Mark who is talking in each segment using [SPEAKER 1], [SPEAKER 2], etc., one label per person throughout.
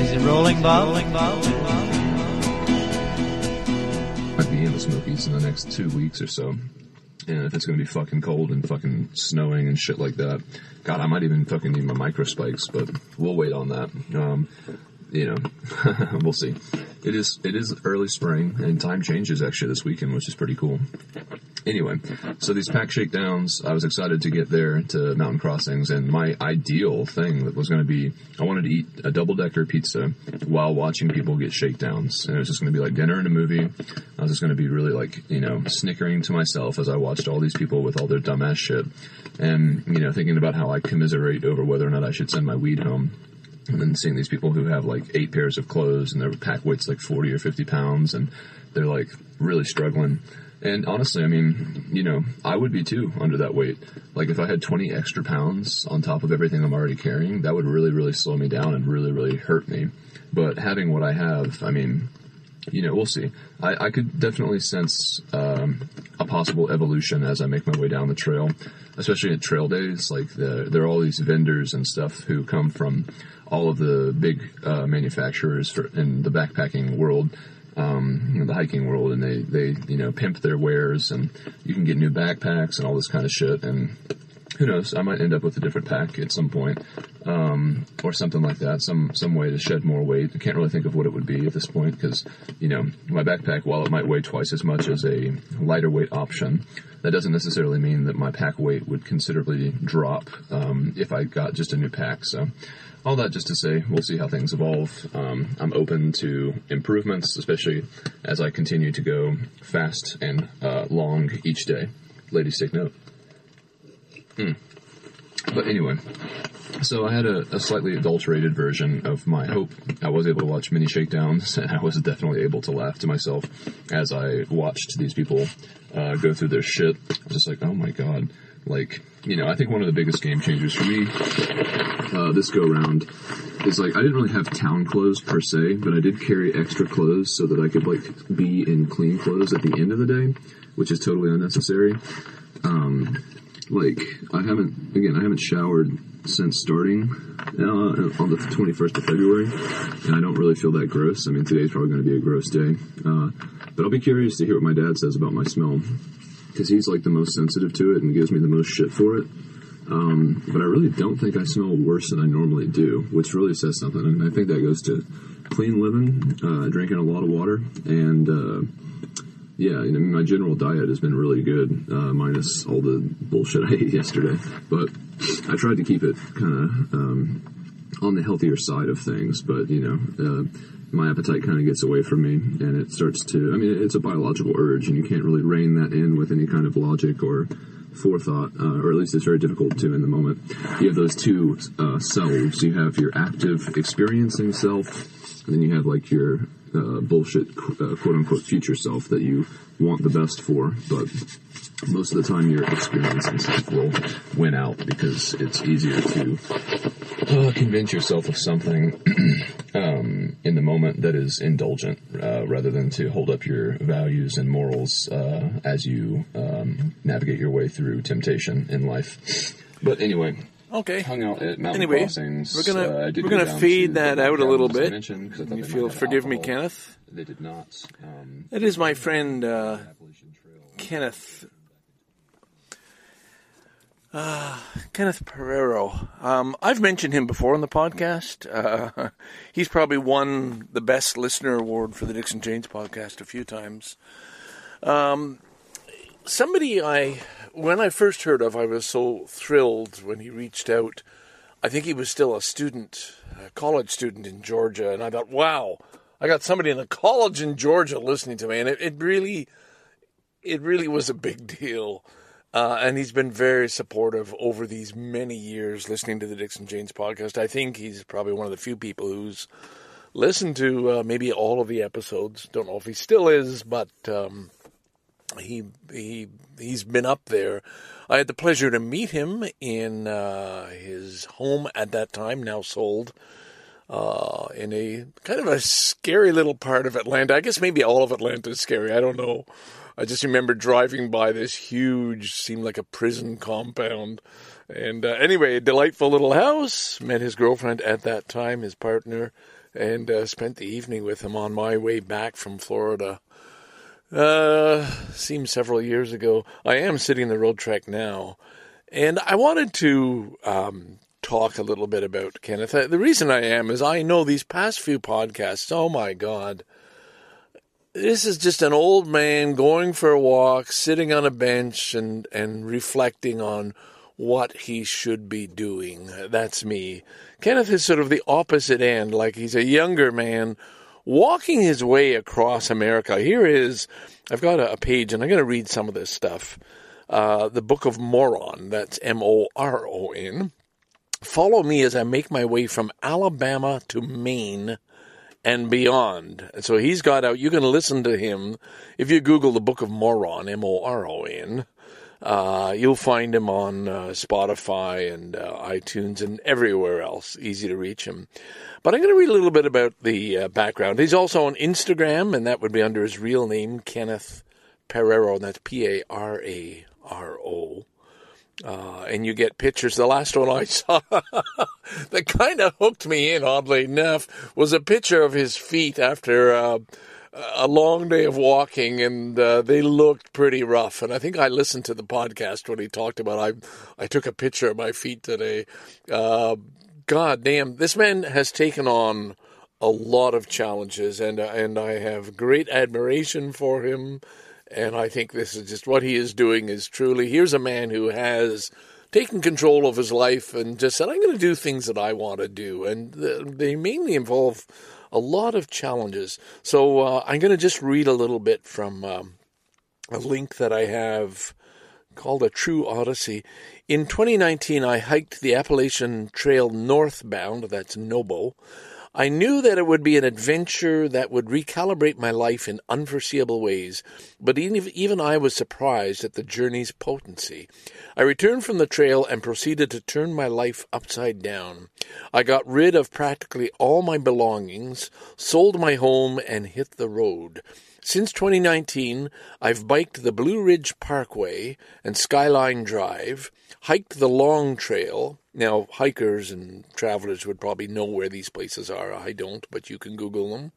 [SPEAKER 1] Is it rolling, Bob? Rolling, Bob?
[SPEAKER 2] I'd be in the Smokies in the next two weeks or so. And if it's gonna be fucking cold and fucking snowing and shit like that, God, I might even fucking need my micro spikes, but we'll wait on that. Um, you know, we'll see. It is it is early spring and time changes actually this weekend, which is pretty cool. Anyway, so these pack shakedowns, I was excited to get there to Mountain Crossings, and my ideal thing that was going to be, I wanted to eat a double decker pizza while watching people get shakedowns, and it was just going to be like dinner and a movie. I was just going to be really like, you know, snickering to myself as I watched all these people with all their dumbass shit, and you know, thinking about how I commiserate over whether or not I should send my weed home. And then seeing these people who have like eight pairs of clothes and their pack weight's like 40 or 50 pounds and they're like really struggling. And honestly, I mean, you know, I would be too under that weight. Like if I had 20 extra pounds on top of everything I'm already carrying, that would really, really slow me down and really, really hurt me. But having what I have, I mean, you know, we'll see. I, I could definitely sense um, a possible evolution as I make my way down the trail, especially at trail days. Like the, there are all these vendors and stuff who come from all of the big uh, manufacturers for, in the backpacking world, um, you know, the hiking world, and they they you know pimp their wares, and you can get new backpacks and all this kind of shit, and who knows? I might end up with a different pack at some point, um, or something like that. Some some way to shed more weight. I can't really think of what it would be at this point because you know my backpack, while it might weigh twice as much as a lighter weight option, that doesn't necessarily mean that my pack weight would considerably drop um, if I got just a new pack. So. All that just to say, we'll see how things evolve. Um, I'm open to improvements, especially as I continue to go fast and uh, long each day. Ladies, take note. But anyway, so I had a, a slightly adulterated version of my hope. I was able to watch mini shakedowns, and I was definitely able to laugh to myself as I watched these people uh, go through their shit. I was just like, oh my god. Like, you know, I think one of the biggest game changers for me uh, this go round is like I didn't really have town clothes per se, but I did carry extra clothes so that I could like be in clean clothes at the end of the day, which is totally unnecessary. Um, like I haven't again I haven't showered since starting uh, on the 21st of February, and I don't really feel that gross. I mean today's probably going to be a gross day, uh, but I'll be curious to hear what my dad says about my smell because he's like the most sensitive to it and gives me the most shit for it. Um, but I really don't think I smell worse than I normally do, which really says something. And I think that goes to clean living, uh, drinking a lot of water, and uh, yeah, you know, my general diet has been really good, uh, minus all the bullshit I ate yesterday. But I tried to keep it kind of um, on the healthier side of things. But you know, uh, my appetite kind of gets away from me, and it starts to. I mean, it's a biological urge, and you can't really rein that in with any kind of logic or forethought, uh, or at least it's very difficult to in the moment. You have those two uh, selves. You have your active experiencing self, and then you have like your uh, bullshit uh, quote unquote future self that you want the best for, but most of the time your experiencing self will win out because it's easier to uh, convince yourself of something um, in the moment that is indulgent uh, rather than to hold up your values and morals uh, as you um, navigate your way through temptation in life. But anyway,
[SPEAKER 3] Okay.
[SPEAKER 2] hung out at Mountain
[SPEAKER 3] Anyway,
[SPEAKER 2] Crossings.
[SPEAKER 3] we're gonna
[SPEAKER 2] Uh,
[SPEAKER 3] we're gonna fade that out a little bit.
[SPEAKER 2] mentioned, 'cause I thought
[SPEAKER 3] You
[SPEAKER 2] they
[SPEAKER 3] feel
[SPEAKER 2] might have
[SPEAKER 3] forgive me. Kenneth.
[SPEAKER 2] They did not. Um,
[SPEAKER 3] That is my friend uh, Kenneth. Uh, Kenneth Pereiro. Um, I've mentioned him before on the podcast. Uh, he's probably won the best listener award for the Dixon James podcast a few times. Um, somebody I, when I first heard of, I was so thrilled when he reached out. I think he was still a student, a college student in Georgia, and I thought, wow, I got somebody in a college in Georgia listening to me, and it, it really, it really was a big deal. Uh, and he's been very supportive over these many years listening to the Dixon James podcast. I think he's probably one of the few people who's listened to uh, maybe all of the episodes. Don't know if he still is, but um, he he he's been up there. I had the pleasure to meet him in uh, his home at that time, now sold, uh, in a kind of a scary little part of Atlanta. I guess maybe all of Atlanta is scary. I don't know. I just remember driving by this huge, seemed like a prison compound. And uh, anyway, a delightful little house. Met his girlfriend at that time, his partner, and uh, spent the evening with him on my way back from Florida. Uh, seems several years ago. I am sitting in the road track now, and I wanted to um, talk a little bit about Kenneth. Uh, the reason I am is I know these past few podcasts. Oh my God, this is just an old man going for a walk, sitting on a bench, and and reflecting on what he should be doing. That's me. Kenneth is sort of the opposite end, like he's a younger man walking his way across America. Here is, I've got a, a page, and I'm going to read some of this stuff. Uh, the Book of Moron, that's M O R O N. Follow me as I make my way from Alabama to Maine and beyond. So he's got out, you can listen to him if you Google the Book of Moron, M O R O N. Uh, you'll find him on uh, Spotify and uh, iTunes and everywhere else. Easy to reach him. But I'm going to read a little bit about the uh, background. He's also on Instagram, and that would be under his real name, Kenneth Pereiro, and that's P A R A R O. Uh, and you get pictures. The last one I saw that kind of hooked me in, oddly enough, was a picture of his feet after uh, a long day of walking, and uh, they looked pretty rough. And I think I listened to the podcast when he talked about. I I took a picture of my feet today. Uh, God damn, this man has taken on a lot of challenges, and and I have great admiration for him. And I think this is just what he is doing is truly. Here's a man who has taken control of his life and just said, "I'm going to do things that I want to do," and they mainly involve a lot of challenges. So uh, I'm going to just read a little bit from um, a link that I have called A True Odyssey. In 2019, I hiked the Appalachian Trail northbound, that's Nobo. I knew that it would be an adventure that would recalibrate my life in unforeseeable ways, but even I was surprised at the journey's potency. I returned from the trail and proceeded to turn my life upside down. I got rid of practically all my belongings, sold my home, and hit the road. Since 2019, I've biked the Blue Ridge Parkway and Skyline Drive, hiked the Long Trail. Now, hikers and travelers would probably know where these places are. I don't, but you can Google them.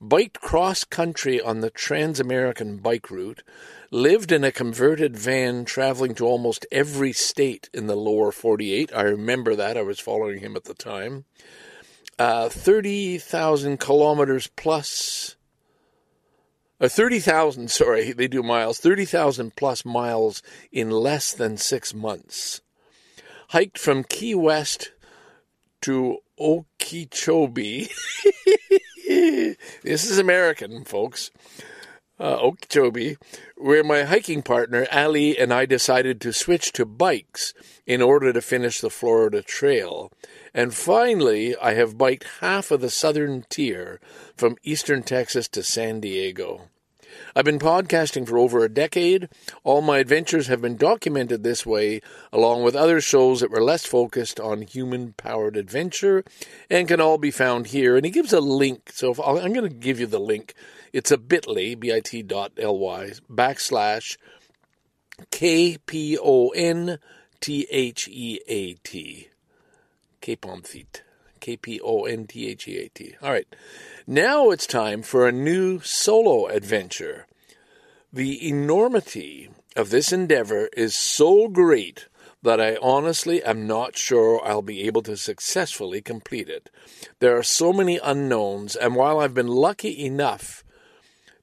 [SPEAKER 3] Biked cross country on the Trans American Bike Route. Lived in a converted van traveling to almost every state in the lower 48. I remember that. I was following him at the time. Uh, 30,000 kilometers plus uh, 30,000, sorry, they do miles, 30,000 plus miles in less than six months. Hiked from Key West to Okeechobee. this is American, folks. Uh, Okeechobee, where my hiking partner Ali and I decided to switch to bikes in order to finish the Florida Trail. And finally, I have biked half of the southern tier from eastern Texas to San Diego. I've been podcasting for over a decade. All my adventures have been documented this way, along with other shows that were less focused on human powered adventure and can all be found here. And he gives a link. So I'm going to give you the link. It's a bit.ly, bit.ly, backslash K P O N K P O N T H E A T. All right. Now it's time for a new solo adventure. The enormity of this endeavor is so great that I honestly am not sure I'll be able to successfully complete it. There are so many unknowns, and while I've been lucky enough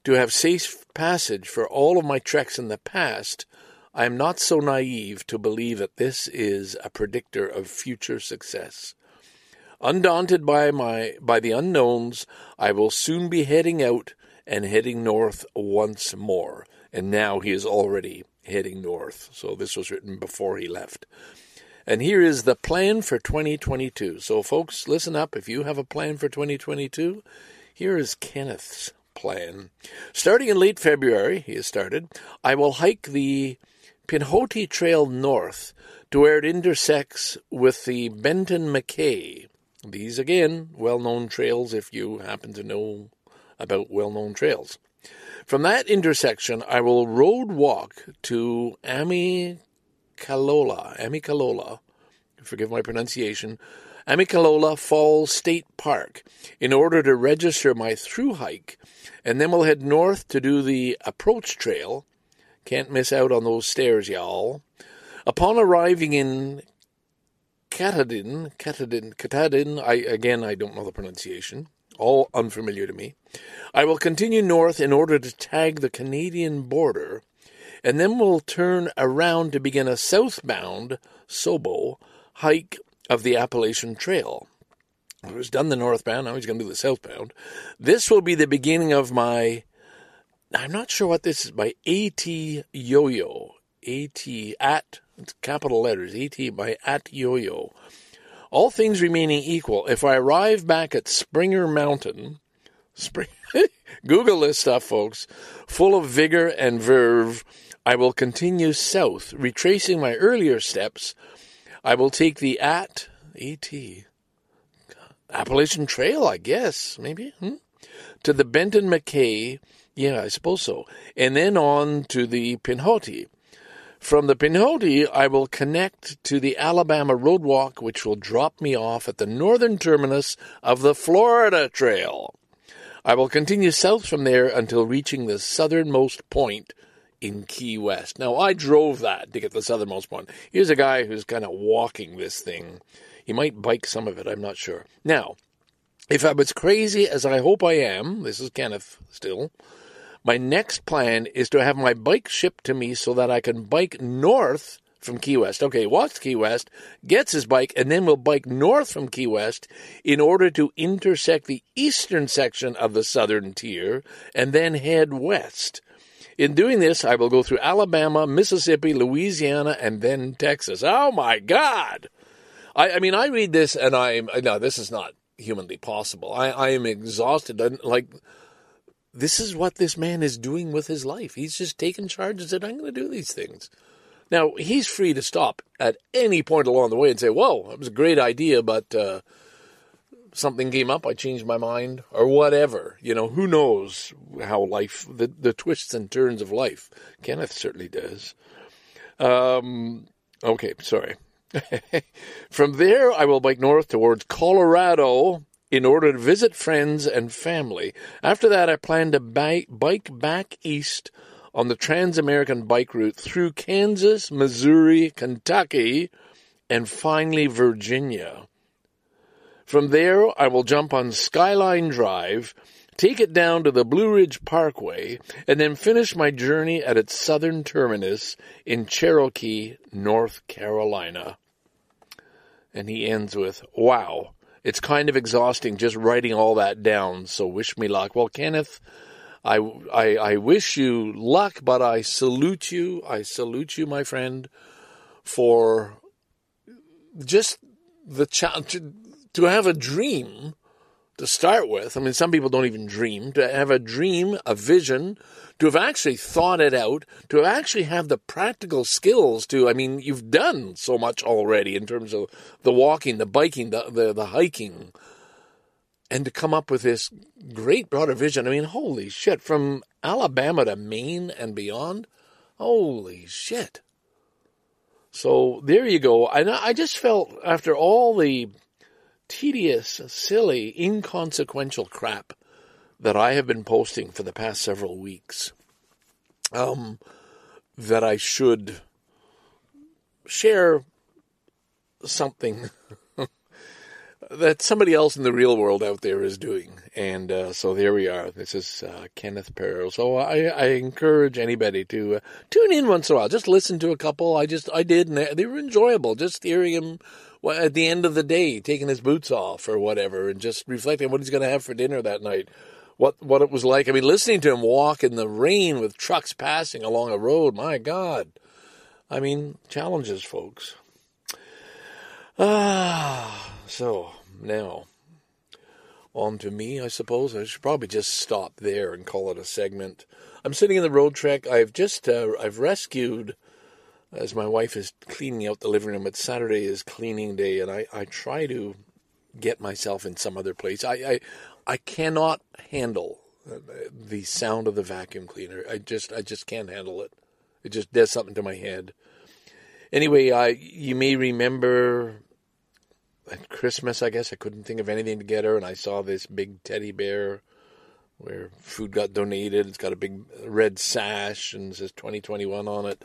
[SPEAKER 3] to have safe passage for all of my treks in the past, I am not so naive to believe that this is a predictor of future success. Undaunted by my by the unknowns, I will soon be heading out and heading north once more. And now he is already heading north. So this was written before he left. And here is the plan for 2022. So folks, listen up if you have a plan for 2022. Here is Kenneth's plan. Starting in late February, he has started, I will hike the Pinhoti Trail north to where it intersects with the Benton MacKaye These, again, well known trails if you happen to know about well known trails. From that intersection, I will road walk to Amicalola, Amicalola, forgive my pronunciation, Amicalola Falls State Park in order to register my through hike, and then we'll head north to do the approach trail. Can't miss out on those stairs, y'all. Upon arriving in Katahdin, Katahdin, Katahdin, I again I don't know the pronunciation, all unfamiliar to me. I will continue north in order to tag the Canadian border, and then we'll turn around to begin a southbound Sobo hike of the Appalachian Trail. I was done the northbound, now he's going to do the southbound. This will be the beginning of my, I'm not sure what this is, my AT yo-yo. AT, at, it's capital letters, AT, by at yo-yo. All things remaining equal, if I arrive back at Springer Mountain, Spring, Google this stuff, folks, full of vigor and verve, I will continue south, retracing my earlier steps. I will take the at, AT, Appalachian Trail, I guess, maybe, hmm? to the Benton MacKaye, yeah, I suppose so, and then on to the Pinhoti. From the Pinhoti, I will connect to the Alabama Roadwalk, which will drop me off at the northern terminus of the Florida Trail. I will continue south from there until reaching the southernmost point in Key West. Now, I drove that to get the southernmost point. Here's a guy who's kind of walking this thing. He might bike some of it, I'm not sure. Now, if I'm as crazy as I hope I am, this is Kenneth still, my next plan is to have my bike shipped to me so that I can bike north from Key West. Okay, walks Key West, gets his bike, and then will bike north from Key West in order to intersect the eastern section of the southern tier and then head west. In doing this, I will go through Alabama, Mississippi, Louisiana, and then Texas. Oh my God! I, I mean, I read this and I'm, no, this is not humanly possible. I, I am exhausted. Like, this is what this man is doing with his life. He's just taken charge and said, I'm going to do these things. Now, he's free to stop at any point along the way and say, Whoa, that was a great idea, but uh, something came up, I changed my mind, or whatever. You know, who knows how life, the, the twists and turns of life. Kenneth certainly does. Um, okay, sorry. From there, I will bike north towards Colorado in order to visit friends and family. After that, I plan to bike back east on the Trans American Bike Route through Kansas, Missouri, Kentucky, and finally Virginia. From there, I will jump on Skyline Drive, take it down to the Blue Ridge Parkway, and then finish my journey at its southern terminus in Cherokee, North Carolina. And he ends with, Wow, it's kind of exhausting just writing all that down, so wish me luck. Well, Kenneth, I, I, I wish you luck, but I salute you. I salute you, my friend, for just the challenge to have a dream to start with. I mean, some people don't even dream. To have a dream, a vision, to have actually thought it out, to actually have the practical skills to, I mean, you've done so much already in terms of the walking, the biking, the, the, the hiking, and to come up with this great broader vision. I mean, holy shit, from Alabama to Maine and beyond, holy shit. So there you go. And I just felt after all the tedious, silly, inconsequential crap that I have been posting for the past several weeks, um, that I should share something that somebody else in the real world out there is doing. And uh, so there we are. This is uh, Kenneth Perro. So I, I, encourage anybody to uh, tune in once in a while. Just listen to a couple. I just I did, and they were enjoyable. Just hearing him at the end of the day, taking his boots off or whatever, and just reflecting what he's going to have for dinner that night what what it was like. I mean, listening to him walk in the rain with trucks passing along a road. My God, I mean, challenges, folks. Ah, so now on to me. I suppose I should probably just stop there and call it a segment. I'm sitting in the road trek. I've just uh, I've rescued. As my wife is cleaning out the living room, it's Saturday is cleaning day, and I, I try to get myself in some other place. I I, I cannot handle uh, the sound of the vacuum cleaner. I just I just can't handle it. It just does something to my head. Anyway, I you may remember at Christmas, I guess I couldn't think of anything to get her, and I saw this big teddy bear where food got donated. It's got a big red sash and says 2021 on it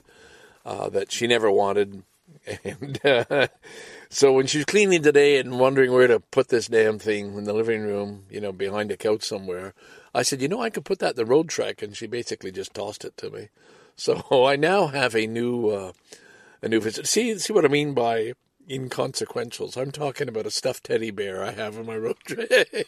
[SPEAKER 3] uh, that she never wanted. And uh, so when she was cleaning today and wondering where to put this damn thing in the living room, you know, behind a couch somewhere, I said, you know, I could put that in the road track, and she basically just tossed it to me. So I now have a new uh, a new visit. See, see what I mean by inconsequentials. I'm talking about a stuffed teddy bear I have in my road track.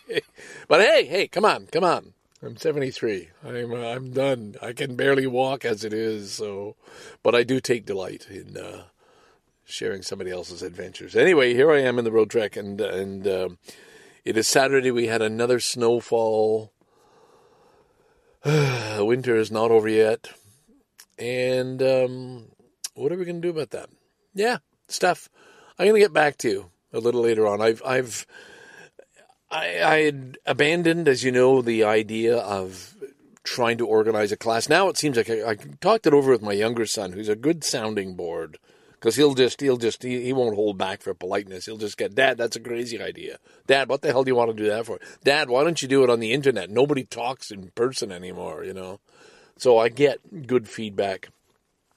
[SPEAKER 3] but hey, hey, come on, come on. I'm 73. I'm uh, I'm done. I can barely walk as it is. So, but I do take delight in uh, sharing somebody else's adventures. Anyway, here I am in the road trek, and and um, it is Saturday. We had another snowfall. Winter is not over yet, and um, what are we going to do about that? Yeah, stuff. I'm going to get back to you a little later on. I've I've I, I had abandoned, as you know, the idea of trying to organize a class. Now it seems like I, I talked it over with my younger son, who's a good sounding board, because he'll just he'll just he, he won't hold back for politeness. He'll just get, Dad, that's a crazy idea. Dad, what the hell do you want to do that for? Dad, why don't you do it on the internet? Nobody talks in person anymore, you know. So I get good feedback,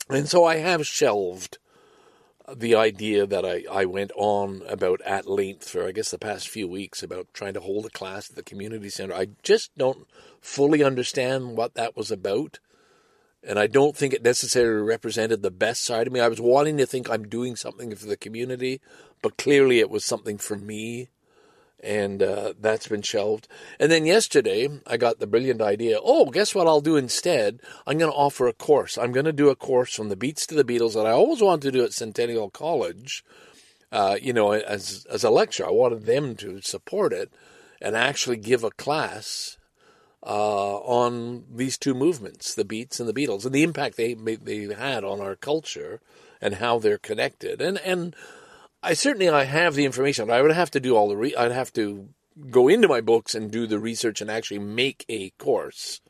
[SPEAKER 3] and so I have shelved the idea that I, I went on about at length for, I guess, the past few weeks about trying to hold a class at the community center. I just don't fully understand what that was about. And I don't think it necessarily represented the best side of me. I was wanting to think I'm doing something for the community, but clearly it was something for me and uh, that's been shelved. And then yesterday, I got the brilliant idea. Oh, guess what I'll do instead? I'm going to offer a course. I'm going to do a course from the Beats to the Beatles that I always wanted to do at Centennial College. Uh, you know, as as a lecture, I wanted them to support it and actually give a class uh, on these two movements, the Beats and the Beatles, and the impact they they had on our culture and how they're connected. And and I certainly I have the information. I would have to do all the re- I'd have to go into my books and do the research and actually make a course.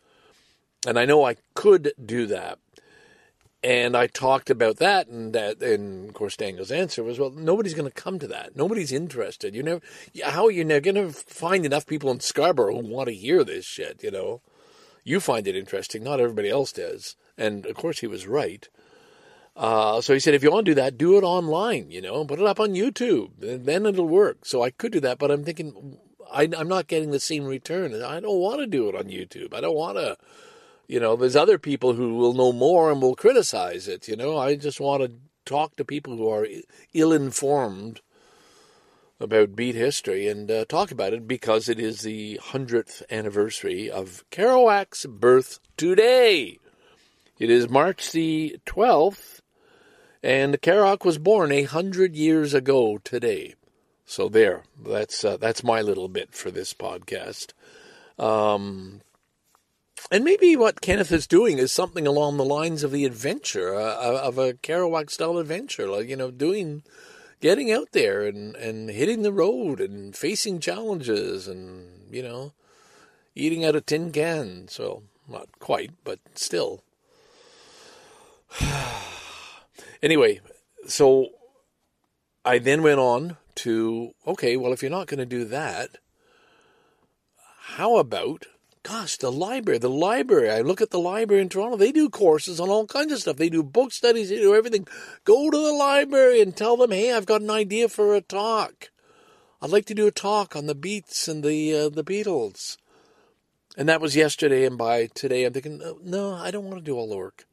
[SPEAKER 3] And I know I could do that. And I talked about that, and that, and of course, Daniel's answer was, "Well, nobody's going to come to that. Nobody's interested. You never, how are never going to find enough people in Scarborough who want to hear this shit. You know, you find it interesting, not everybody else does." And of course, he was right. Uh, so he said, if you want to do that, do it online, you know, put it up on YouTube, then it'll work. So I could do that, but I'm thinking, I, am not getting the same return. I don't want to do it on YouTube. I don't want to, you know, there's other people who will know more and will criticize it, you know. I just want to talk to people who are ill informed about beat history and uh, talk about it because it is the 100th anniversary of Kerouac's birth today. It is March the 12th, and Kerouac was born a hundred years ago today. So there, that's uh, that's my little bit for this podcast. Um, and maybe what Kenneth is doing is something along the lines of the adventure uh, of a Kerouac style adventure, like you know, doing, getting out there and and hitting the road and facing challenges and you know, eating out of tin cans. So not quite, but still. Anyway, so I then went on to okay, well, if you're not going to do that, how about gosh, the library, the library. I look at the library in Toronto. They do courses on all kinds of stuff. They do book studies. They do everything. Go to the library and tell them, hey, I've got an idea for a talk. I'd like to do a talk on the Beats and the uh, the Beatles. And that was yesterday. And by today, I'm thinking, no, I don't want to do all the work.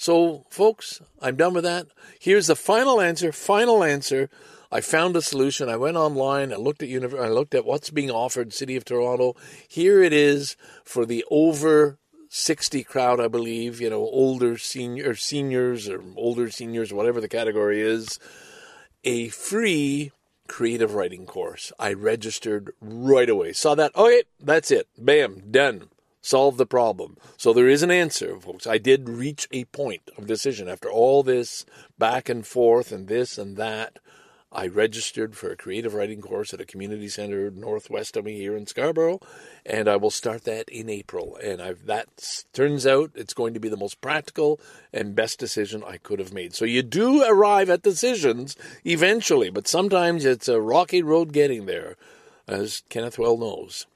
[SPEAKER 3] So, folks, I'm done with that. Here's the final answer. Final answer. I found a solution. I went online. I looked at uni- I looked at what's being offered. City of Toronto. Here it is for the over 60 crowd, I believe. You know, older senior seniors or older seniors, whatever the category is. A free creative writing course. I registered right away. Saw that. Oh, okay, that's it. Bam, done solve the problem. So there is an answer, folks. I did reach a point of decision after all this back and forth and this and that. I registered for a creative writing course at a community center northwest of me here in Scarborough, and I will start that in April. And I've, that turns out it's going to be the most practical and best decision I could have made. So you do arrive at decisions eventually, but sometimes it's a rocky road getting there, as Kenneth well knows.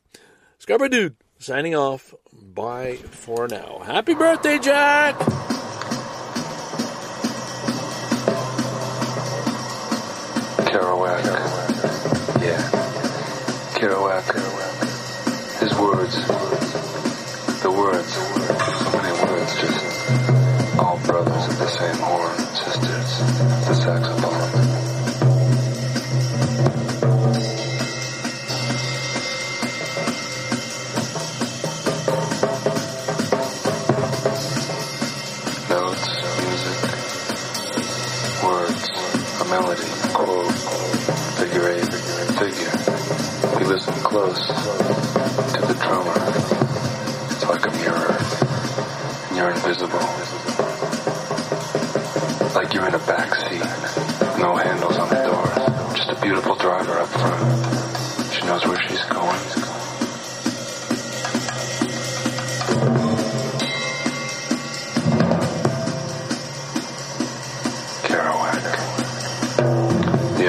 [SPEAKER 3] Scarborough Dude, signing off. Bye for now. Happy birthday, Jack!
[SPEAKER 4] Kerouac. Yeah. Kerouac. His words. The words. So many words, just all brothers of the same horn, close to the drummer. It's like a mirror, and you're invisible. Like you're in a back seat, no handles on the doors, just a beautiful driver up front. She knows where she's going.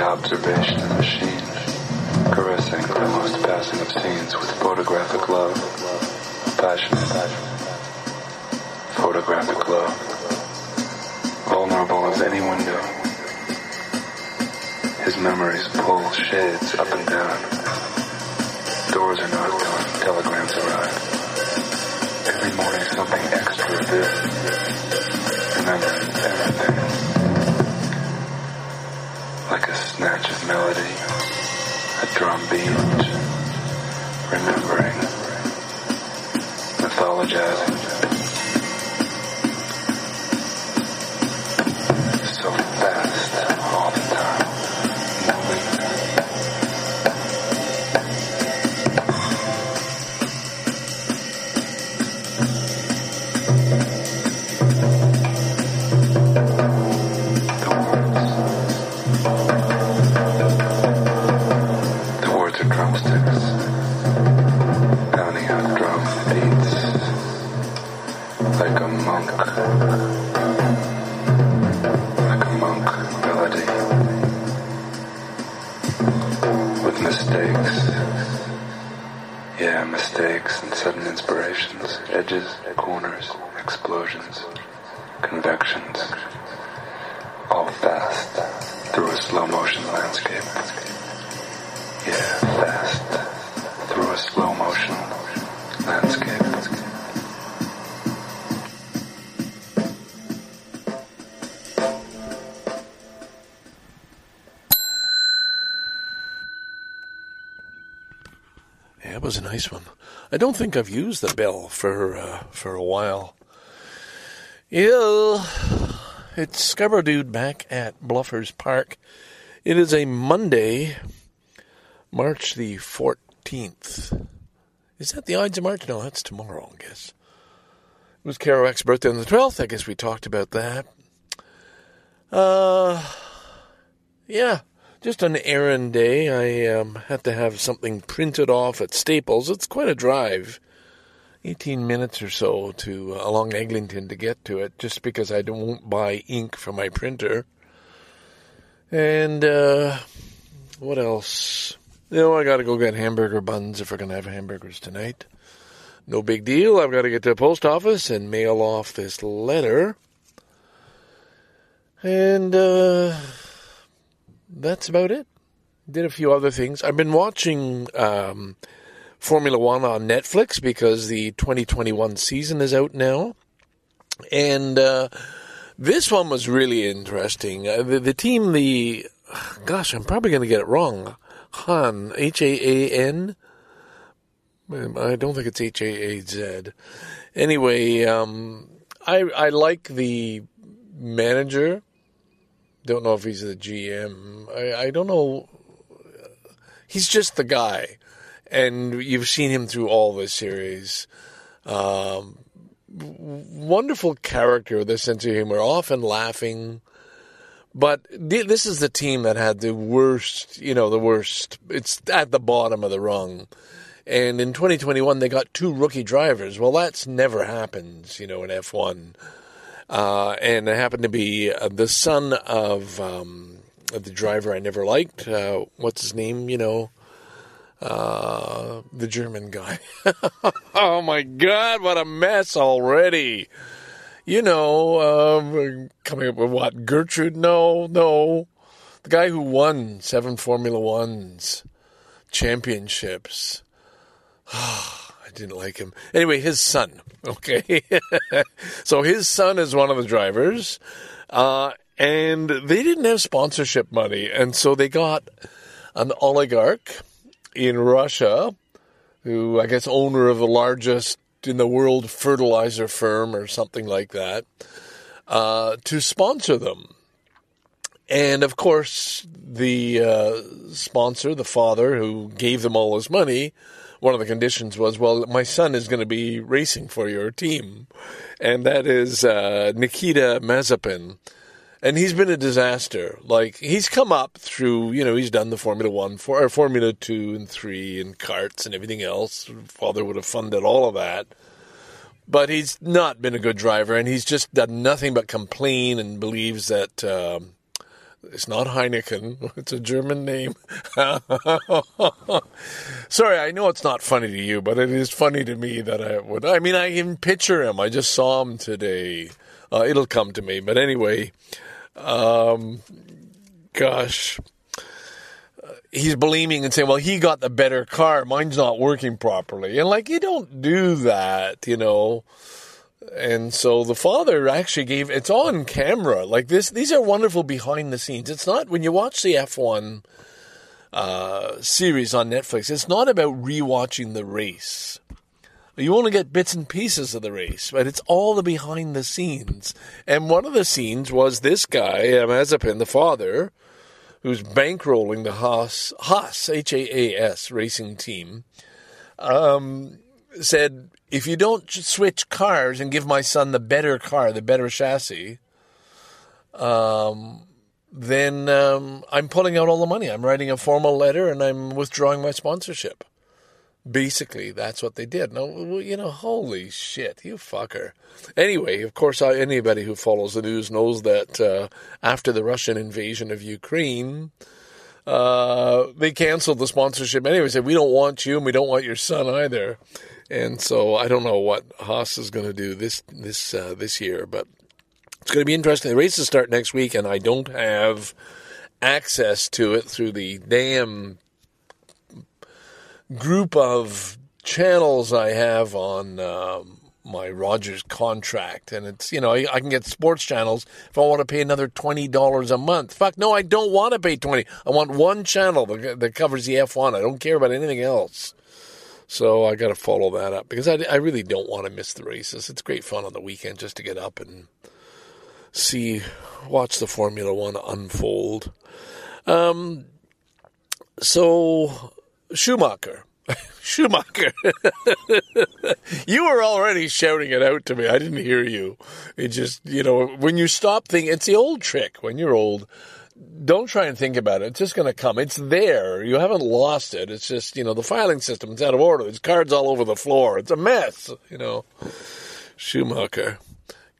[SPEAKER 4] Observation machine, caressing the most of scenes with photographic love, passionate, photographic love, vulnerable as any window. His memories pull shades up and down. Doors are knocked on, telegrams arrive. Every morning something extra this. Remember everything like a snatch of melody, a drum beat, remembering, a slow motion landscape. Yeah,
[SPEAKER 3] that was a nice one. I don't think I've used the bell for uh, for a while. Yeah, it's Scarborough Dude back at Bluffers Park. It is a Monday, March the fourteenth. Is that the Ides of March? No, that's tomorrow, I guess. It was Kerouac's birthday on the twelfth. I guess we talked about that. Uh, yeah, just an errand day. I um, had to have something printed off at Staples. It's quite a drive, eighteen minutes or so to uh, along Eglinton to get to it, just because I don't buy ink for my printer. And uh, what else? You know, I got to go get hamburger buns if we're gonna have hamburgers tonight. No big deal. I've got to get to the post office and mail off this letter. And uh, that's about it. Did a few other things. I've been watching um, Formula One on Netflix because the 2021 season is out now. And uh, this one was really interesting. Uh, the, the team, the gosh, I'm probably going to get it wrong. Han, H A A N. Um, don't think it's H A A Z. Anyway, um, I I like the manager. Don't know if he's the GM. I, I don't know. He's just the guy, and you've seen him through all the series. Um, wonderful character a sense of humor, often laughing, But this is the team that had the worst, you know, the worst. It's at the bottom of the rung. And in 2021, they got two rookie drivers. Well, that's never happens, you know, in F1. Uh, and it happened to be uh, the son of um, the driver I never liked. Uh, what's his name? You know, uh, the German guy. oh my God, what a mess already. You know, um, coming up with what? Gertrude? No, no. The guy who won seven Formula Ones championships. I didn't like him. Anyway, his son. Okay. so his son is one of the drivers. Uh, and they didn't have sponsorship money. And so they got an oligarch in Russia, who I guess owner of the largest in the world fertilizer firm or something like that, uh, to sponsor them. And of course, the uh, sponsor, the father who gave them all his money, one of the conditions was, well, my son is going to be racing for your team. And that is uh, Nikita Mazepin. And he's been a disaster. Like, he's come up through, you know, he's done the Formula One, for, or Formula Two and Three and karts and everything else. Father would have funded all of that. But he's not been a good driver, and he's just done nothing but complain and believes that. Um, it's not Heineken. It's a German name. Sorry, I know it's not funny to you, but it is funny to me that I would. I mean, I can picture him. I just saw him today. Uh, it'll come to me. But anyway, um, gosh, he's blaming and saying, "Well, he got the better car. Mine's not working properly." And like, you don't do that, you know. And so the father actually gave it's on camera. Like this these are wonderful behind the scenes. It's not when you watch the F1 uh, series on Netflix, it's not about rewatching the race. You only get bits and pieces of the race, but it's all the behind the scenes. And one of the scenes was this guy, Mazepin, the father, who's bankrolling the Haas, Haas H-A-A-S racing team, um, said, if you don't switch cars and give my son the better car, the better chassis, um, then um, I'm pulling out all the money. I'm writing a formal letter and I'm withdrawing my sponsorship. Basically, that's what they did. No, you know, holy shit, you fucker. Anyway, of course, anybody who follows the news knows that uh, after the Russian invasion of Ukraine, uh, they canceled the sponsorship anyway. Said we don't want you, and we don't want your son either. And so I don't know what Haas is going to do this this uh, this year, but it's going to be interesting. The races start next week, and I don't have access to it through the damn group of channels I have on um, my Rogers contract, and it's you know I, I, can get sports channels if I want to pay another twenty dollars a month. Fuck no, I don't want to pay twenty. I want one channel that, that covers the F one. I don't care about anything else. So I got to follow that up because I, I really don't want to miss the races. It's great fun on the weekend just to get up and see, watch the Formula One unfold. Um, so Schumacher. Schumacher. you were already shouting it out to me. I didn't hear you. It just, you know, when you stop thinking, it's the old trick. When you're old, don't try and think about it. It's just going to come. It's there. You haven't lost it. It's just, you know, the filing system is out of order. There's cards all over the floor. It's a mess, you know. Schumacher.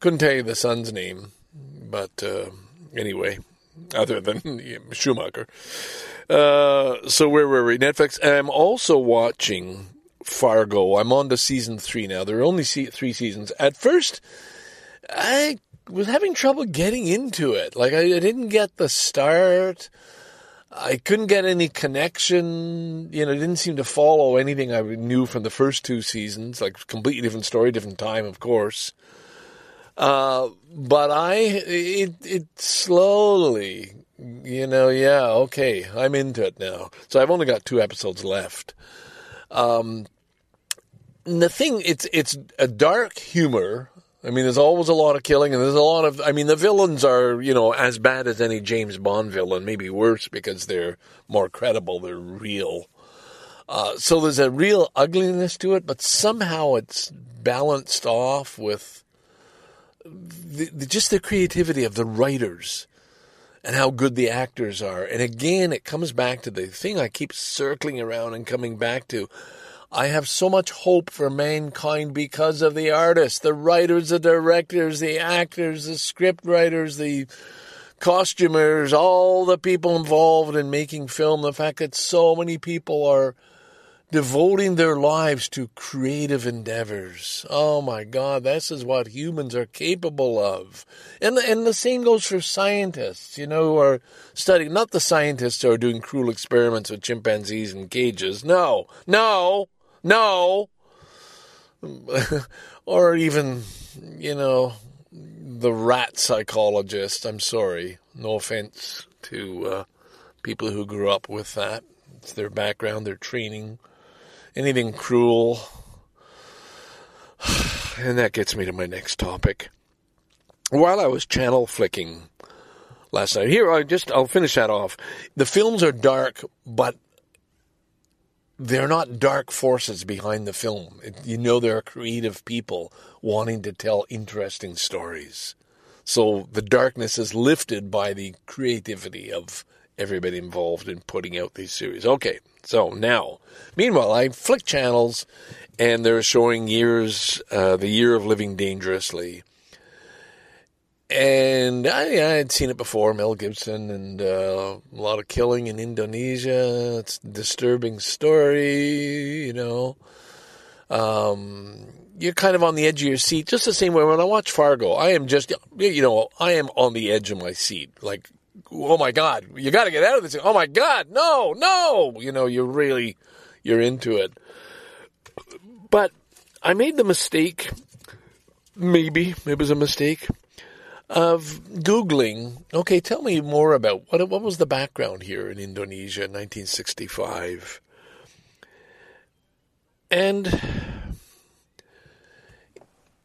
[SPEAKER 3] Couldn't tell you the son's name, but uh, anyway, other than Schumacher. Uh, so where were we? Netflix. I'm also watching Fargo. I'm on to season three now. There are only three seasons. At first, I was having trouble getting into it. Like I, I didn't get the start. I couldn't get any connection. You know, it didn't seem to follow anything I knew from the first two seasons. Like completely different story, different time, of course. Uh, but I, it, it slowly, you know, yeah, okay, I'm into it now. So I've only got two episodes left. Um, the thing, it's it's a dark humor I mean, there's always a lot of killing, and there's a lot of. I mean, the villains are, you know, as bad as any James Bond villain, maybe worse because they're more credible, they're real. Uh, so there's a real ugliness to it, but somehow it's balanced off with the, the, just the creativity of the writers and how good the actors are. And again, it comes back to the thing I keep circling around and coming back to. I have so much hope for mankind because of the artists, the writers, the directors, the actors, the script writers, the costumers, all the people involved in making film. The fact that so many people are devoting their lives to creative endeavors. Oh my God, this is what humans are capable of. And, and the same goes for scientists, you know, who are studying, not the scientists who are doing cruel experiments with chimpanzees in cages. No, no, no. or even, you know, the rat psychologist. I'm sorry. No offense to uh, people who grew up with that. It's their background, their training anything cruel. And that gets me to my next topic. While I was channel flicking last night, here I just I'll finish that off. The films are dark, but they're not dark forces behind the film. You know, there are creative people wanting to tell interesting stories. So the darkness is lifted by the creativity of everybody involved in putting out these series. Okay, so now, meanwhile, I flick channels, and they're showing years, uh, the year of living dangerously. And I, I had seen it before, Mel Gibson, and uh, a lot of killing in Indonesia. It's a disturbing story, you know. Um, you're kind of on the edge of your seat, just the same way when I watch Fargo. I am just, you know, I am on the edge of my seat. Like, oh my God, you got to get out of this. Oh my God, no, no. You know, you're really, you're into it. But I made the mistake, maybe it was a mistake, of Googling, okay, tell me more about what, what was the background here in Indonesia in 1965? And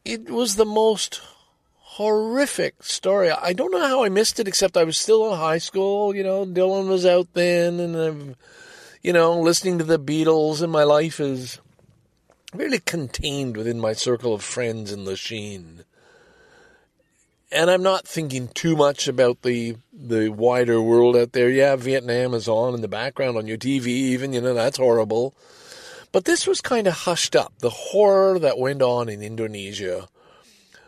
[SPEAKER 3] it was the most horrific story. I don't know how I missed it, except I was still in high school. You know, Dylan was out then, and I'm, you know, listening to the Beatles, and my life is really contained within my circle of friends in Lachine. And I'm not thinking too much about the the wider world out there. Yeah, Vietnam is on in the background on your TV, even you know that's horrible. But this was kind of hushed up. The horror that went on in Indonesia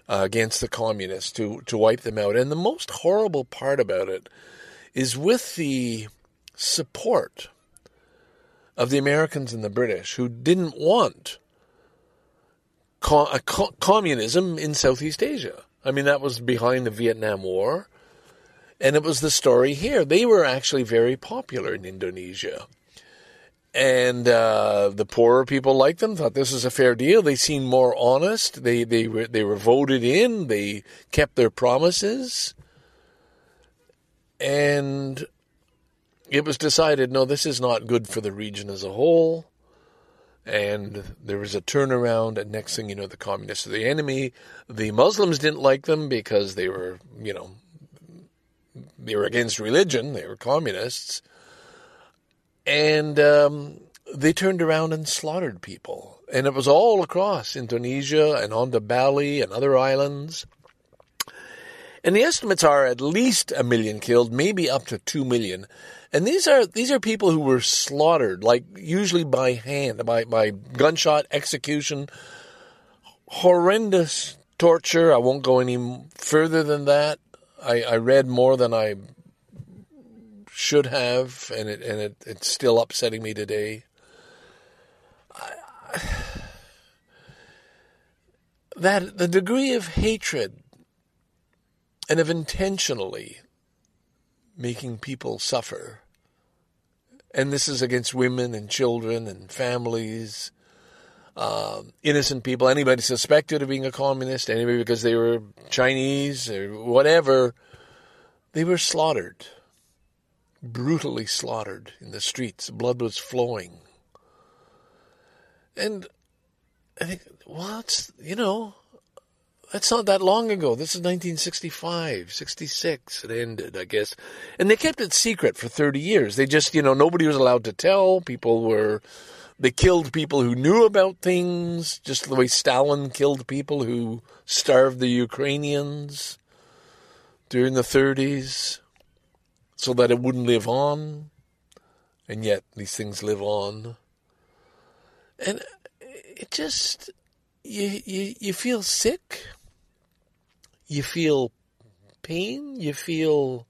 [SPEAKER 3] uh, against the communists to, to wipe them out. And the most horrible part about it is with the support of the Americans and the British who didn't want co- co- communism in Southeast Asia. I mean, that was behind the Vietnam War. And it was the story here. They were actually very popular in Indonesia and uh, the poorer people liked them. Thought this was a fair deal. They seemed more honest. They they were they were voted in. They kept their promises, and it was decided no, this is not good for the region as a whole. And there was a turnaround, and next thing you know, the communists are the enemy. The Muslims didn't like them because they were, you know, they were against religion. They were communists and um, they turned around and slaughtered people. And it was all across Indonesia and on the Bali and other islands. And the estimates are at least a million killed, maybe up to two million. And these are these are people who were slaughtered, like usually by hand, by by gunshot execution, horrendous torture. I won't go any further than that. I, I read more than I should have, and it and it, it's still upsetting me today. I, that the degree of hatred and of intentionally making people suffer, and this is against women and children and families. Uh, innocent people, anybody suspected of being a communist, anybody because they were Chinese or whatever, they were slaughtered brutally slaughtered in the streets. Blood was flowing. And I think, well, it's, you know, that's not that long ago. This is 1965, 66. It ended, I guess. And they kept it secret for 30 years. They just, you know, nobody was allowed to tell. People were, they killed people who knew about things, just the way Stalin killed people who starved the Ukrainians during the 30s. So that it wouldn't live on. And yet these things live on. And it just, you, you, you feel sick. You feel pain. You feel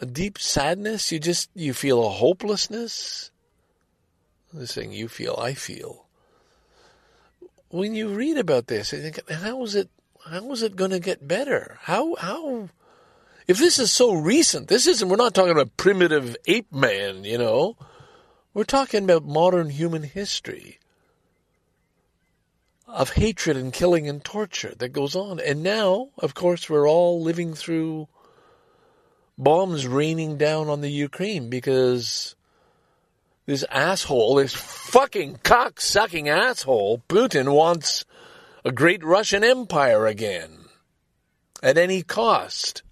[SPEAKER 3] a deep sadness. You just, you feel a hopelessness. This thing you feel, I feel. When you read about this, I think, how is it, how is it going to get better? How, how, if this is so recent, this isn't, we're not talking about primitive ape man, you know. We're talking about modern human history of hatred and killing and torture that goes on. And now, of course, we're all living through bombs raining down on the Ukraine because this asshole, this fucking cock-sucking asshole, Putin wants a great Russian empire again at any cost.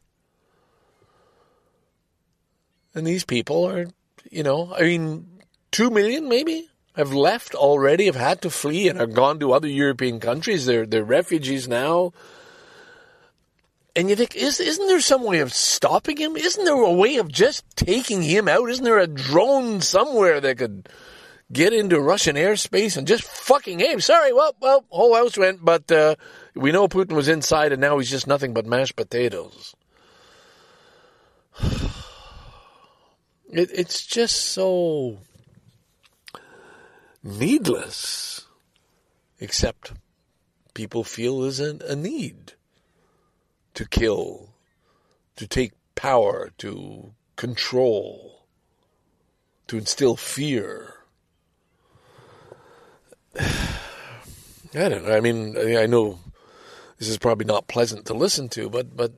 [SPEAKER 3] And these people are, you know, I mean, two million maybe have left already, have had to flee and have gone to other European countries. They're, they're refugees now. And you think, is, isn't there some way of stopping him? Isn't there a way of just taking him out? Isn't there a drone somewhere that could get into Russian airspace and just fucking aim? Sorry, well, well, whole house went, but uh, we know Putin was inside and now he's just nothing but mashed potatoes. It, it's just so needless, except people feel there's a, a need to kill, to take power, to control, to instill fear. I don't know. I mean, I know this is probably not pleasant to listen to, but but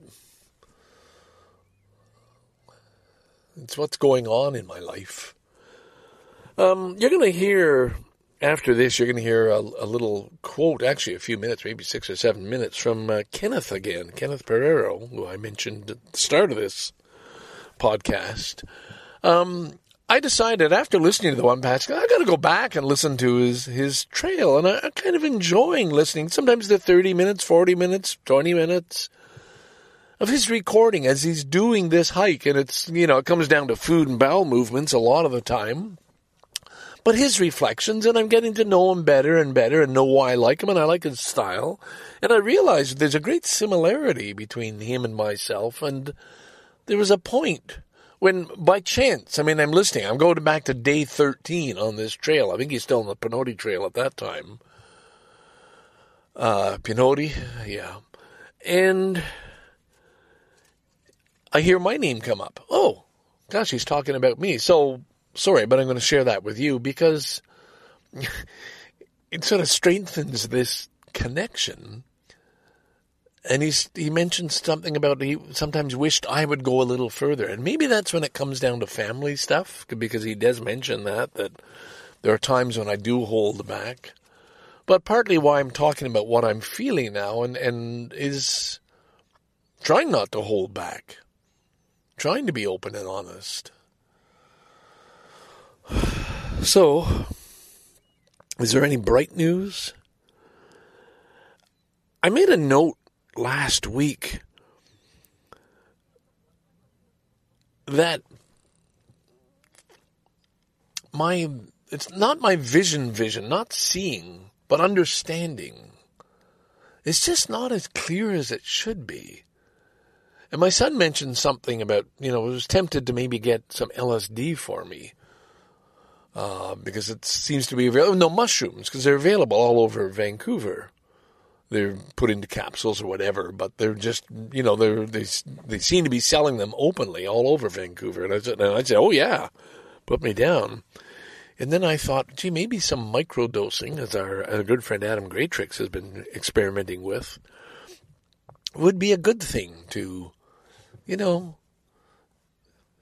[SPEAKER 3] it's what's going on in my life. Um, you're going to hear after this. You're going to hear a, a, little quote, actually a few minutes, maybe six or seven minutes, from uh, Kenneth again, Kenneth Pereiro, who I mentioned at the start of this podcast. Um, I decided after listening to the one patch, I got to go back and listen to his his trail, and I, I'm kind of enjoying listening. Sometimes the 30 minutes, 40 minutes, 20 minutes of his recording as he's doing this hike, and it's you know it comes down to food and bowel movements a lot of the time. But his reflections, and I'm getting to know him better and better, and know why I like him, and I like his style, and I realize there's a great similarity between him and myself, and there was a point when by chance, I mean, I'm listening, I'm going back to day 13 on this trail. I think he's still on the Pinhoti Trail at that time. Uh, Pinhoti, yeah. And I hear my name come up. Oh, gosh, he's talking about me. So sorry, but I'm going to share that with you because it sort of strengthens this connection. And he's, he mentioned something about he sometimes wished I would go a little further. And maybe that's when it comes down to family stuff, because he does mention that, that there are times when I do hold back. But partly why I'm talking about what I'm feeling now and, and is trying not to hold back trying to be open and honest. So, is there any bright news? I made a note last week that my it's not my vision vision not seeing but understanding it's just not as clear as it should be and my son mentioned something about, you know, was tempted to maybe get some LSD for me. Uh, because it seems to be available. No, mushrooms, because they're available all over Vancouver. They're put into capsules or whatever, but they're just, you know, they're, they, they seem to be selling them openly all over Vancouver. And I said, and I said, oh yeah, put me down. And then I thought, gee, maybe some microdosing, as our, our good friend Adam Greatrix has been experimenting with, would be a good thing to you know,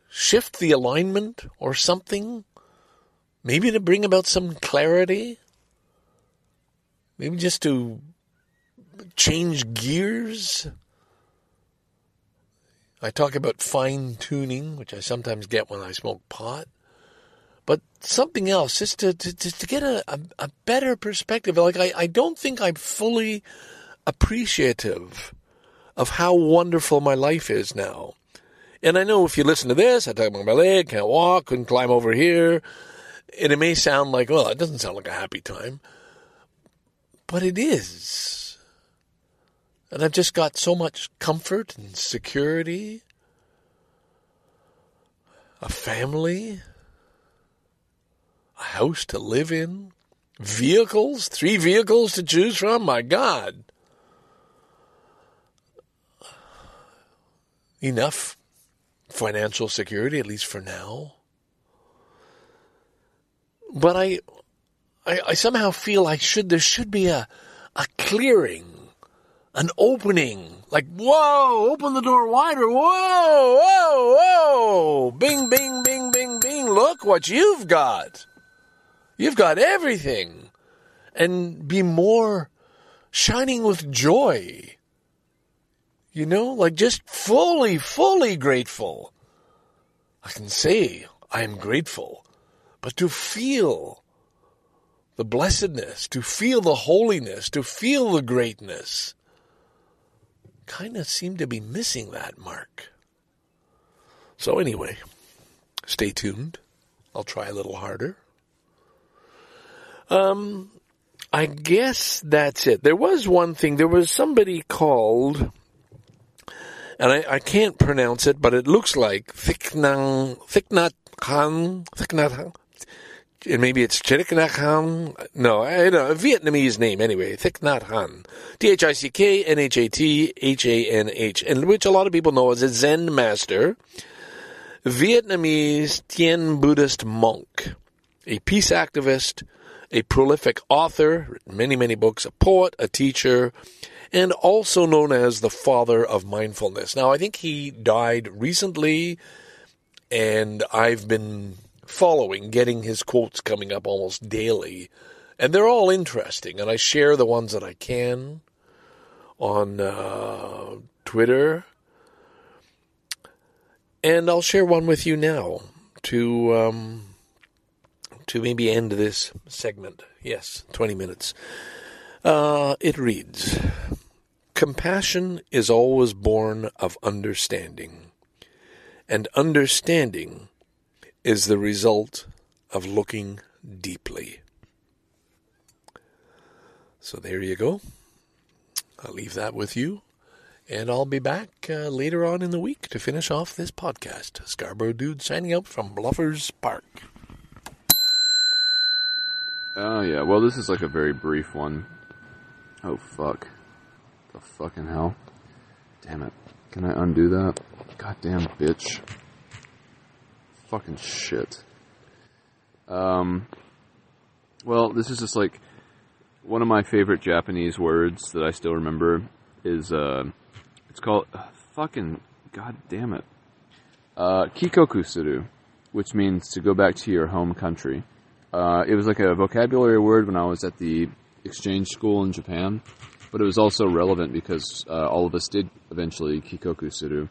[SPEAKER 3] shift the alignment or something, maybe to bring about some clarity, maybe just to change gears. I talk about fine tuning, which I sometimes get when I smoke pot, but something else, just to, to, to get a, a, a better perspective. Like, I, I don't think I'm fully appreciative of how wonderful my life is now. And I know if you listen to this, I talk about my leg, can't walk, couldn't climb over here. And it may sound like, well, it doesn't sound like a happy time. But it is. And I've just got so much comfort and security, a family, a house to live in, vehicles, three vehicles to choose from. My God. Enough financial security, at least for now. But I, I, I somehow feel I should, there should be a, a clearing, an opening. Like, whoa, open the door wider. Whoa, whoa, whoa. Bing, bing, bing, bing, bing. Look what you've got. You've got everything. And be more shining with joy. You know, like just fully, fully grateful. I can say I am grateful, but to feel the blessedness, to feel the holiness, to feel the greatness, kind of seem to be missing that mark. So anyway, stay tuned. I'll try a little harder. Um, I guess that's it. There was one thing. There was somebody called, and I, I can't pronounce it, but it looks like Thiknang, Thiknat Khan, Thiknat, and maybe it's Chiriknat Khan. No, I don't know, a Vietnamese name anyway. Thich Nhat Hanh. T-H-I-C-K-N-H-A-T-H-A-N-H, and which a lot of people know as a Zen master, Vietnamese Thiền Buddhist monk, a peace activist, a prolific author, many, many books, a poet, a teacher, and also known as the father of mindfulness. Now, I think he died recently, and I've been following, getting his quotes coming up almost daily. And they're all interesting, and I share the ones that I can on uh, Twitter. And I'll share one with you now to um, to maybe end this segment. Yes, 20 minutes. Uh, it reads Compassion is always born of understanding, and understanding is the result of looking deeply. So there you go. I'll leave that with you. And I'll be back uh, later on in the week to finish off this podcast. Scarborough Dude signing out from Bluffers Park.
[SPEAKER 2] Oh yeah, well this is like a very brief one. Oh fuck. The fucking hell. Damn it. Can I undo that? Goddamn bitch. Fucking shit. Um well, this is just like one of my favorite Japanese words that I still remember is uh it's called uh, fucking god damn it. Uh kikoku suru, which means to go back to your home country. Uh, it was like a vocabulary word when I was at the exchange school in Japan, but it was also relevant because uh, all of us did eventually kikoku suru,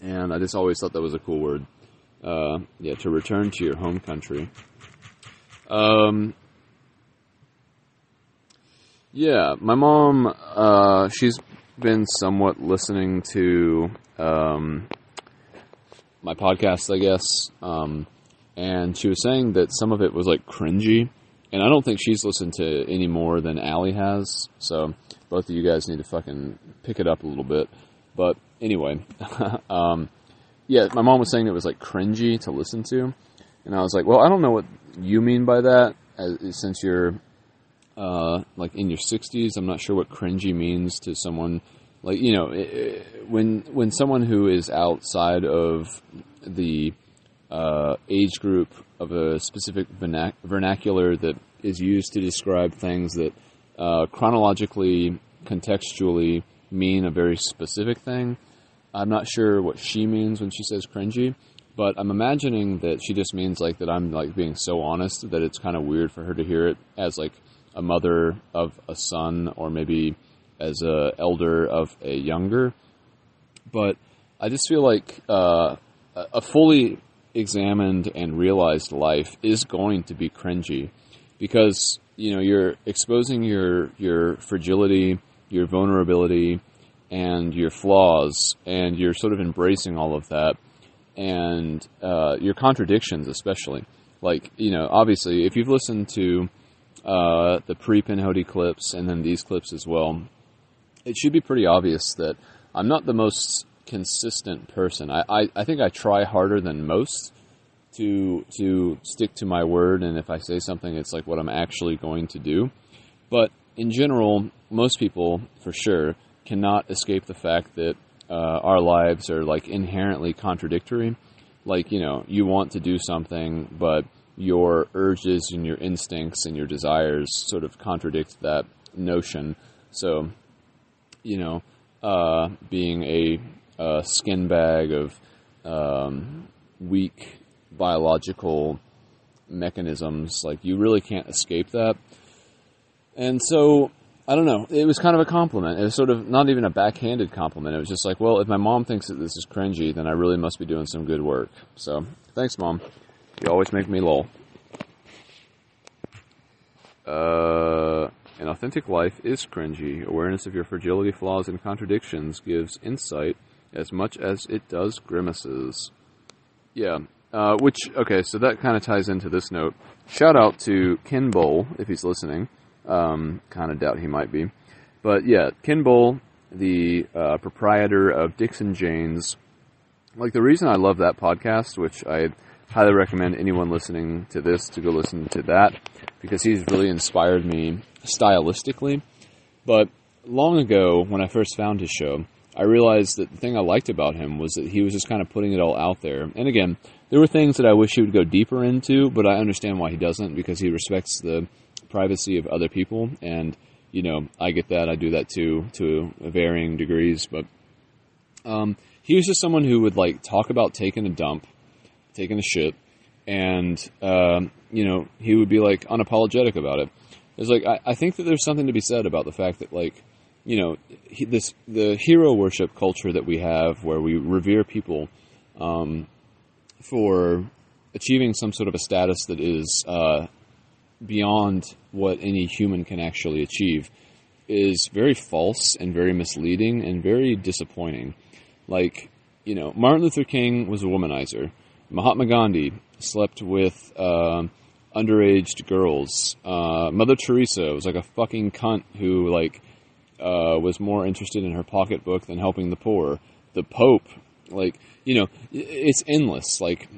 [SPEAKER 2] and I just always thought that was a cool word. Uh, yeah, to return to your home country. Um, yeah, my mom, uh, she's been somewhat listening to um, my podcast, I guess. Um, and she was saying that some of it was like cringy, and I don't think she's listened to any more than Allie has. So both of you guys need to fucking pick it up a little bit. But anyway, um, yeah, my mom was saying it was like cringy to listen to, and I was like, well, I don't know what you mean by that, as, since you're uh, like in your 60s. I'm not sure what cringy means to someone like you know when when someone who is outside of the uh, age group of a specific vernac- vernacular that is used to describe things that uh, chronologically, contextually mean a very specific thing. I'm not sure what she means when she says cringy, but I'm imagining that she just means like that I'm like being so honest that it's kind of weird for her to hear it as like a mother of a son or maybe as a elder of a younger. But I just feel like uh, a fully examined and realized life is going to be cringy because you know you're exposing your your fragility, your vulnerability, and your flaws, and you're sort of embracing all of that, and uh, your contradictions, especially. Like, you know, obviously, if you've listened to uh, the pre Pinhoti clips and then these clips as well, it should be pretty obvious that I'm not the most consistent person. I, I, I think I try harder than most to to stick to my word, and if I say something, it's like what I'm actually going to do. But in general, most people, for sure, cannot escape the fact that uh, our lives are like inherently contradictory. Like you know, you want to do something, but your urges and your instincts and your desires sort of contradict that notion. So, you know, uh, being a, a skin bag of um, weak biological mechanisms, like you really can't escape that. And so, I don't know. It was kind of a compliment. It was sort of not even a backhanded compliment. It was just like, well, if my mom thinks that this is cringy, then I really must be doing some good work. So, thanks, mom. You always make me lol. Uh, an authentic life is cringy. Awareness of your fragility, flaws, and contradictions gives insight as much as it does grimaces. Yeah. Uh, which, okay, so that kind of ties into this note. Shout out to Ken Bowl, if he's listening. Um, kind of doubt he might be. But yeah, Ken Bowl, the uh, proprietor of Dixon Janes. Like, the reason I love that podcast, which I highly recommend anyone listening to this to go listen to that because he's really inspired me stylistically. But long ago, when I first found his show, I realized that the thing I liked about him was that he was just kind of putting it all out there. And again, there were things that I wish he would go deeper into, but I understand why he doesn't because he respects the privacy of other people. And, you know, I get that. I do that too, to varying degrees. But um, he was just someone who would, like, talk about taking a dump, taking a shit, and, um, you know, he would be, like, unapologetic about it. It's like, I, I think that there's something to be said about the fact that, like, you know, he, this the hero worship culture that we have, where we revere people um, for achieving some sort of a status that is uh, beyond what any human can actually achieve, is very false and very misleading and very disappointing. Like, you know, Martin Luther King was a womanizer. Mahatma Gandhi slept with uh, underage girls. Uh, Mother Teresa was like a fucking cunt who like uh, was more interested in her pocketbook than helping the poor. The Pope, like you know, it's endless. Like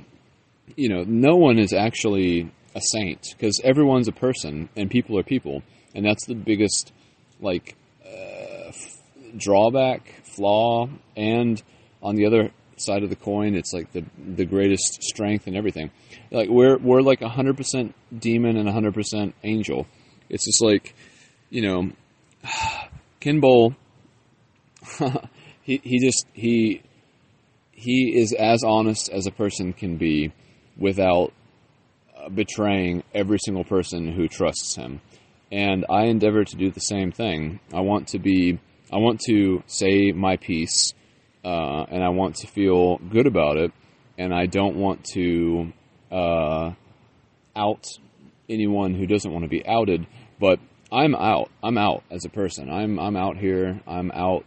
[SPEAKER 2] you know, no one is actually a saint because everyone's a person and people are people, and that's the biggest like uh, f- drawback, flaw, and on the other side of the coin, it's like the the greatest strength and everything. Like we're we're like hundred percent demon and hundred percent angel. It's just like you know, Ken he he just he he is as honest as a person can be without uh, betraying every single person who trusts him. And I endeavor to do the same thing. I want to be I want to say my piece uh, and I want to feel good about it, and I don't want to uh, out anyone who doesn't want to be outed. But I'm out. I'm out as a person. I'm I'm out here. I'm out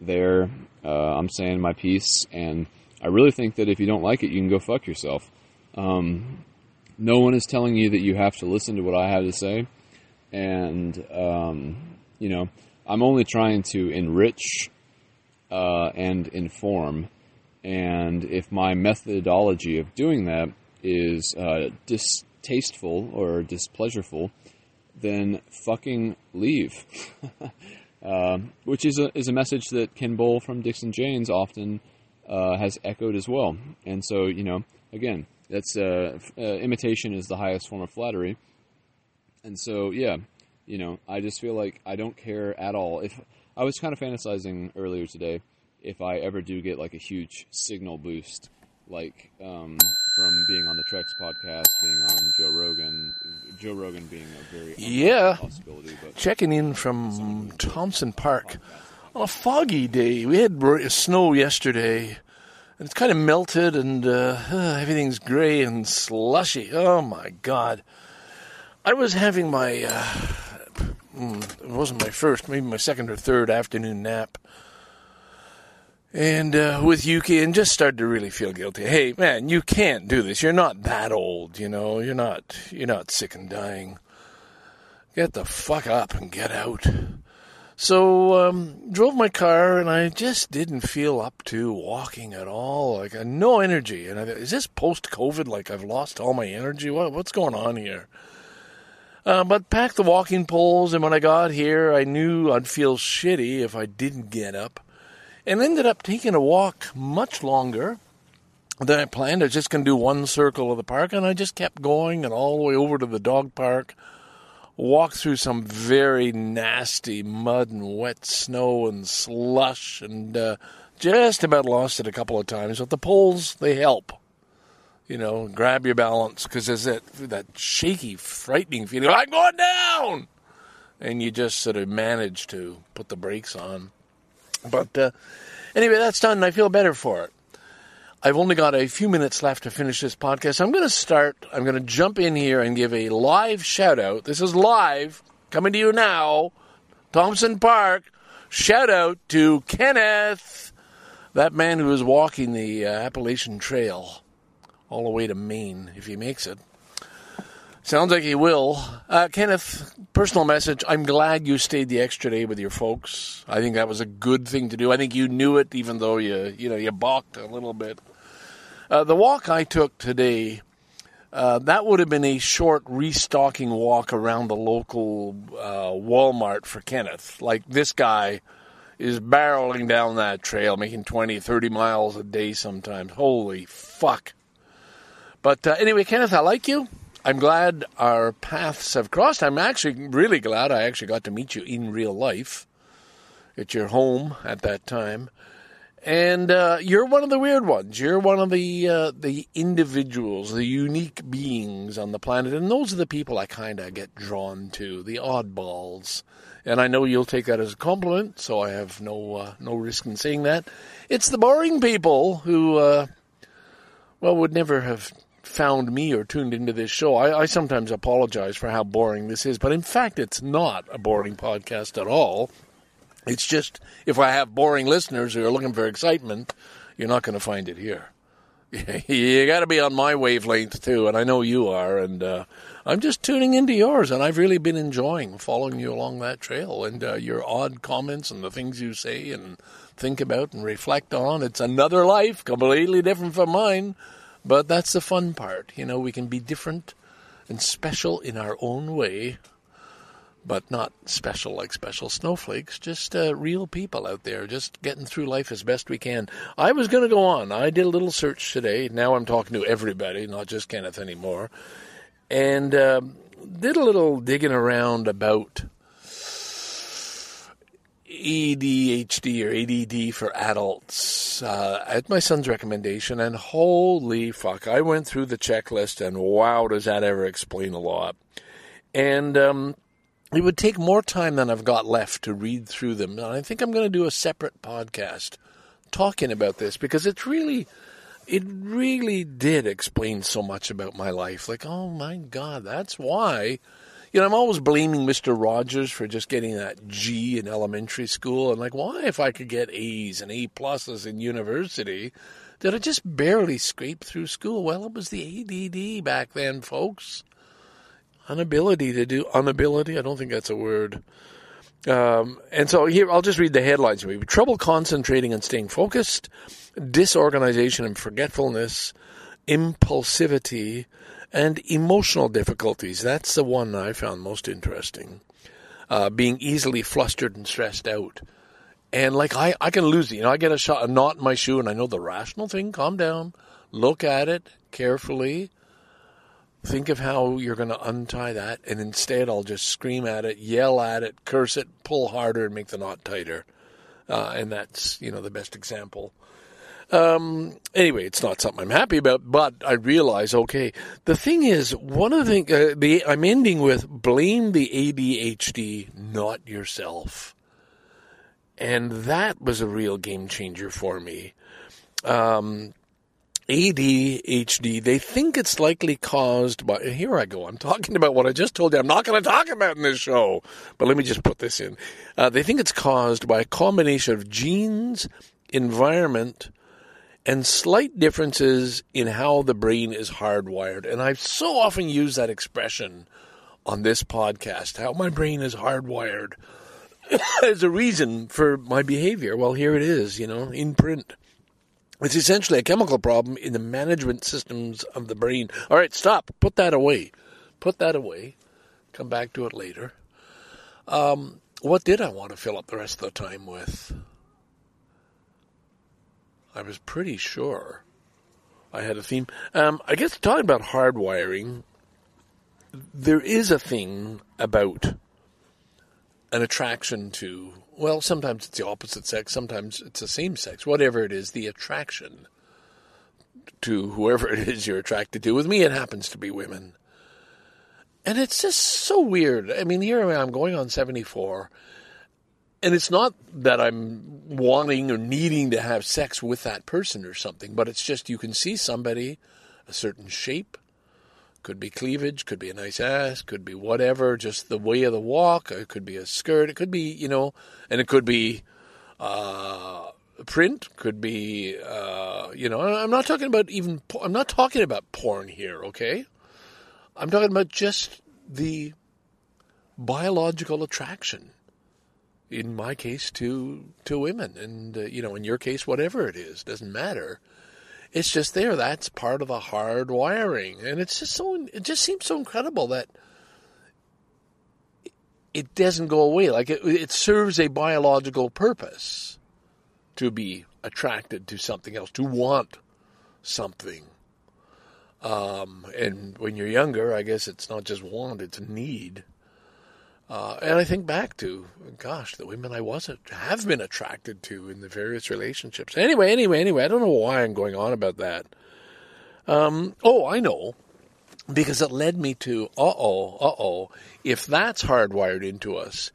[SPEAKER 2] there. Uh, I'm saying my piece, and I really think that if you don't like it, you can go fuck yourself. Um, no one is telling you that you have to listen to what I have to say, and um, you know, I'm only trying to enrich uh, and inform. And if my methodology of doing that is uh, distasteful or displeasureful, then fucking leave. Um, which is a is a message that Ken Bowl from Dixon Janes often uh, has echoed as well. And so, you know, again, that's uh, uh, imitation is the highest form of flattery. And so, yeah, you know, I just feel like I don't care at all. If I was kind of fantasizing earlier today, if I ever do get like a huge signal boost, like um, from being on the Trex podcast, being on Joe Rogan, Joe Rogan being a very
[SPEAKER 3] Yeah.
[SPEAKER 2] possibility, but
[SPEAKER 3] Checking in from Thompson Park on a foggy day. We had snow yesterday, and it's kind of melted, and uh, everything's gray and slushy. Oh my God! I was having my. Uh, mm, it wasn't my first, maybe my second or third afternoon nap and uh, with Yuki, and just started to really feel guilty. Hey, man, you can't do this. You're not that old, you know. You're not. You're not sick and dying. Get the fuck up and get out. So um, drove my car, and I just didn't feel up to walking at all. Like I no energy. And I thought, is this post COVID? Like I've lost all my energy? What, what's going on here? Uh, but packed the walking poles, and when I got here, I knew I'd feel shitty if I didn't get up, and ended up taking a walk much longer than I planned. I was just going to do one circle of the park, and I just kept going and all the way over to the dog park. Walked through some very nasty mud and wet snow and slush, and uh, just about lost it a couple of times. But the poles they help you know, grab your balance because there's that that shaky, frightening feeling. I'm going down, and you just sort of manage to put the brakes on. But uh, anyway, that's done. and I feel better for it. I've only got a few minutes left to finish this podcast. I'm going to start. I'm going to jump in here and give a live shout out. This is live coming to you now, Thompson Park. Shout out to Kenneth, that man who is walking the uh, Appalachian Trail all the way to Maine if he makes it. Sounds like he will. Uh, Kenneth, personal message. I'm glad you stayed the extra day with your folks. I think that was a good thing to do. I think you knew it, even though you you know you balked a little bit. Uh, the walk I took today, uh, that would have been a short restocking walk around the local uh, Walmart for Kenneth. Like this guy is barreling down that trail, making 20, 30 miles a day sometimes. Holy fuck. But uh, anyway, Kenneth, I like you. I'm glad our paths have crossed. I'm actually really glad I actually got to meet you in real life at your home at that time. And uh, you're one of the weird ones. You're one of the uh, the individuals, the unique beings on the planet, and those are the people I kind of get drawn to, the oddballs. And I know you'll take that as a compliment, so I have no uh, no risk in saying that. It's the boring people who, uh, well, would never have found me or tuned into this show. I, I, sometimes apologize for how boring this is, but in fact, it's not a boring podcast at all. It's just if I have boring listeners who are looking for excitement, you're not going to find it here. you got to be on my wavelength too, and I know you are. And uh, I'm just tuning into yours, and I've really been enjoying following you along that trail and uh, your odd comments and the things you say and think about and reflect on. It's another life, completely different from mine but that's the fun part. You know, we can be different and special in our own way, but not special like special snowflakes, just uh, real people out there, just getting through life as best we can. I was going to go on. I did a little search today. Now I'm talking to everybody, not just Kenneth anymore. And um, did a little digging around about ADHD or ADD for adults uh, at my son's recommendation, and holy fuck, I went through the checklist, and wow, does that ever explain a lot? And um, it would take more time than I've got left to read through them, and I think I'm going to do a separate podcast talking about this because it's really. It really did explain so much about my life. Like, oh my God, that's why you know, I'm always blaming Mr. Rogers for just getting that G in elementary school. And like, why, if I could get A's and A pluses in university, did I just barely scrape through school? Well, it was the ADD back then, folks. Inability to do inability. I don't think that's a word. Um, and so here, I'll just read the headlines. We trouble concentrating and staying focused, disorganization and forgetfulness, impulsivity, and emotional difficulties. That's the one I found most interesting. Uh, being easily flustered and stressed out. And like I, I can lose it. You know, I get a shot, a knot in my shoe, and I know the rational thing. Calm down, look at it carefully. Think of how you're going to untie that, and instead I'll just scream at it, yell at it, curse it, pull harder, and make the knot tighter. Uh, and that's you know the best example. Um, anyway, it's not something I'm happy about, but I realize, okay, the thing is, one of the things, uh, the, I'm ending with blame the ADHD, not yourself. And that was a real game changer for me. Um, ADHD, they think it's likely caused by. Here I go. I'm talking about what I just told you. I'm not going to talk about in this show, but let me just put this in. Uh, they think it's caused by a combination of genes environment, and slight differences in how the brain is hardwired. And I've so often used that expression on this podcast how my brain is hardwired as a reason for my behavior. Well, here it is, you know, in print. It's essentially a chemical problem in the management systems of the brain. All right, stop. Put that away. Put that away. Come back to it later. Um, what did I want to fill up the rest of the time with? I was pretty sure I had a theme. Um, I guess talking about hardwiring, there is a thing about an attraction to, well, sometimes it's the opposite sex, sometimes it's the same sex, whatever it is, the attraction to whoever it is you're attracted to. With me, it happens to be women. And it's just so weird. I mean, here I am going on 74, and it's not that I'm wanting or needing to have sex with that person or something, but it's just you can see somebody, a certain shape, could be cleavage, could be a nice ass, could be whatever, just the way of the walk, it could be a skirt, it could be, you know, and it could be uh, print, could be, uh, you know, I'm not talking about even, I'm not talking about porn here, okay? I'm talking about just the biological attraction. In my case, to to women, and uh, you know, in your case, whatever it is, doesn't matter. It's just there. That's part of the hard wiring, and it's just so. It just seems so incredible that it doesn't go away. Like it, it serves a biological purpose to be attracted to something else, to want something. Um, and when you're younger, I guess it's not just want, it's need. Uh, and I think back to, gosh, the women I was have been attracted to in the various relationships. Anyway, anyway, anyway, I don't know why I'm going on about that. Um, oh, I know, because it led me to, uh oh, uh oh, if that's hardwired into us,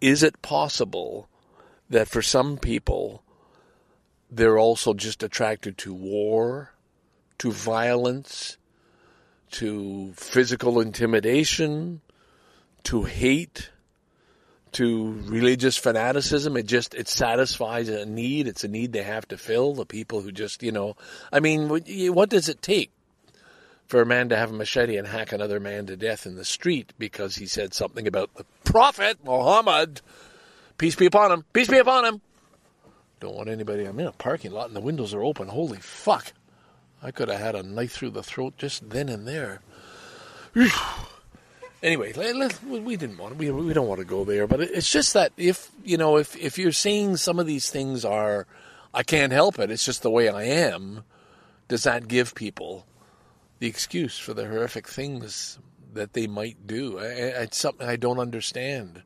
[SPEAKER 3] is it possible that for some people they're also just attracted to war, to violence, to physical intimidation? To hate, to religious fanaticism. It just it satisfies a need. It's a need they have to fill. The people who just you know, I mean, what does it take for a man to have a machete and hack another man to death in the street because he said something about the Prophet Muhammad? Peace be upon him. Peace be upon him. Don't want anybody. I'm in a parking lot and the windows are open. Holy fuck! I could have had a knife through the throat just then and there. Anyway, we didn't want we we don't want to go there, but it's just that if you know if if you're saying some of these things are, I can't help it. It's just the way I am. Does that give people the excuse for the horrific things that they might do? It's something I don't understand,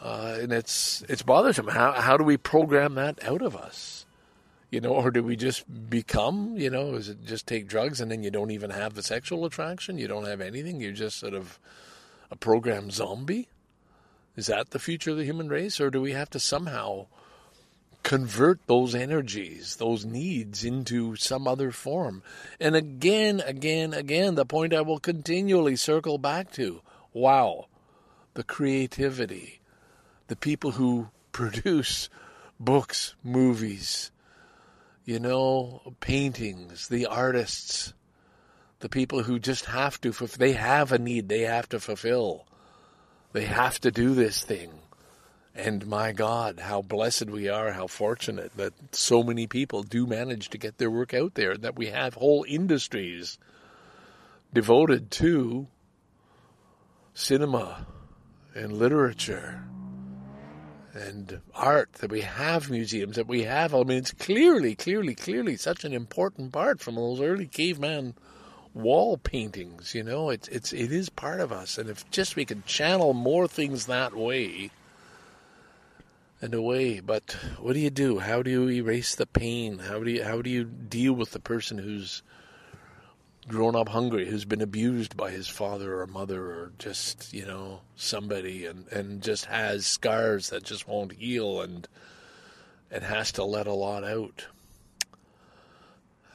[SPEAKER 3] uh, and it's it's bothersome. How how do we program that out of us? You know, or do we just become, you know, is it just take drugs and then you don't even have the sexual attraction? You don't have anything. You're just sort of a programmed zombie? Is that the future of the human race? Or do we have to somehow convert those energies, those needs into some other form? And again, again, again, the point I will continually circle back to wow, the creativity, the people who produce books, movies, you know, paintings, the artists, the people who just have to, they have a need, they have to fulfill. They have to do this thing. And my God, how blessed we are, how fortunate that so many people do manage to get their work out there, that we have whole industries devoted to cinema and literature and art, that we have museums, that we have. I mean, it's clearly, clearly, clearly such an important part from those early caveman wall paintings. You know, it's it's it is part of us, and if just we could channel more things that way and away. But what do you do? How do you erase the pain? How do you how do you deal with the person who's grown up hungry, who's been abused by his father or mother or just, you know, somebody and, and just has scars that just won't heal and and has to let a lot out.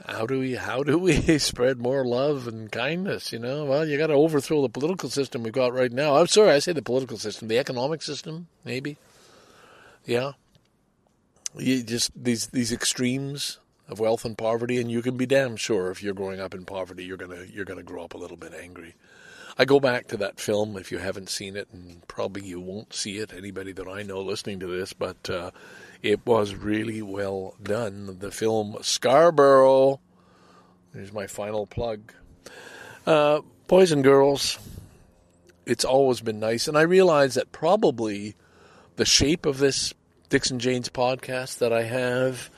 [SPEAKER 3] How do we how do we spread more love and kindness, you know? Well, you got to overthrow the political system we've got right now. I'm sorry, I say the political system, the economic system, maybe. Yeah. you just these these extremes of wealth and poverty, and you can be damn sure if you're growing up in poverty, you're gonna you're gonna grow up a little bit angry. I go back to that film if you haven't seen it, and probably you won't see it. Anybody that I know listening to this, but uh, it was really well done. The film Scarborough. There's my final plug. Uh, boys and girls, it's always been nice, and I realize that probably the shape of this Dixon Janes podcast that I have,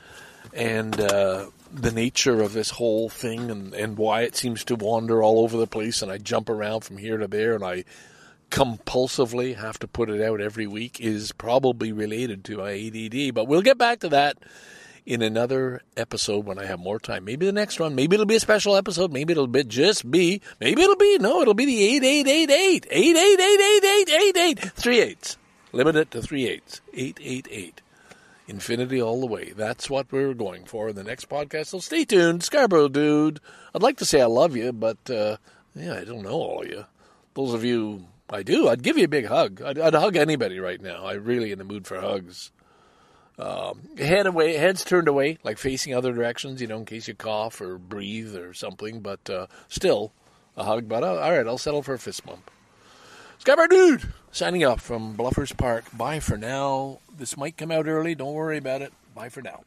[SPEAKER 3] and uh, the nature of this whole thing, and, and why it seems to wander all over the place, and I jump around from here to there, and I compulsively have to put it out every week, is probably related to my ADD. But we'll get back to that in another episode when I have more time. Maybe the next one. Maybe it'll be a special episode. Maybe it'll be just be. Maybe it'll be no. It'll be the eight eight eight eight eight eight eight eight eight eight eight three eights. Limit it to three eights. Eight eight eight. Infinity all the way. That's what we're going for in the next podcast. So stay tuned, Scarborough dude. I'd like to say I love you, but uh, yeah, I don't know all of you. Those of you I do, I'd give you a big hug. I'd, I'd hug anybody right now. I'm really in the mood for hugs. Um, head away, heads turned away, like facing other directions, you know, in case you cough or breathe or something. But uh, still, a hug. But uh, all right, I'll settle for a fist bump. Scarborough dude, Signing off from Bluffers Park. Bye for now. This might come out early. Don't worry about it. Bye for now.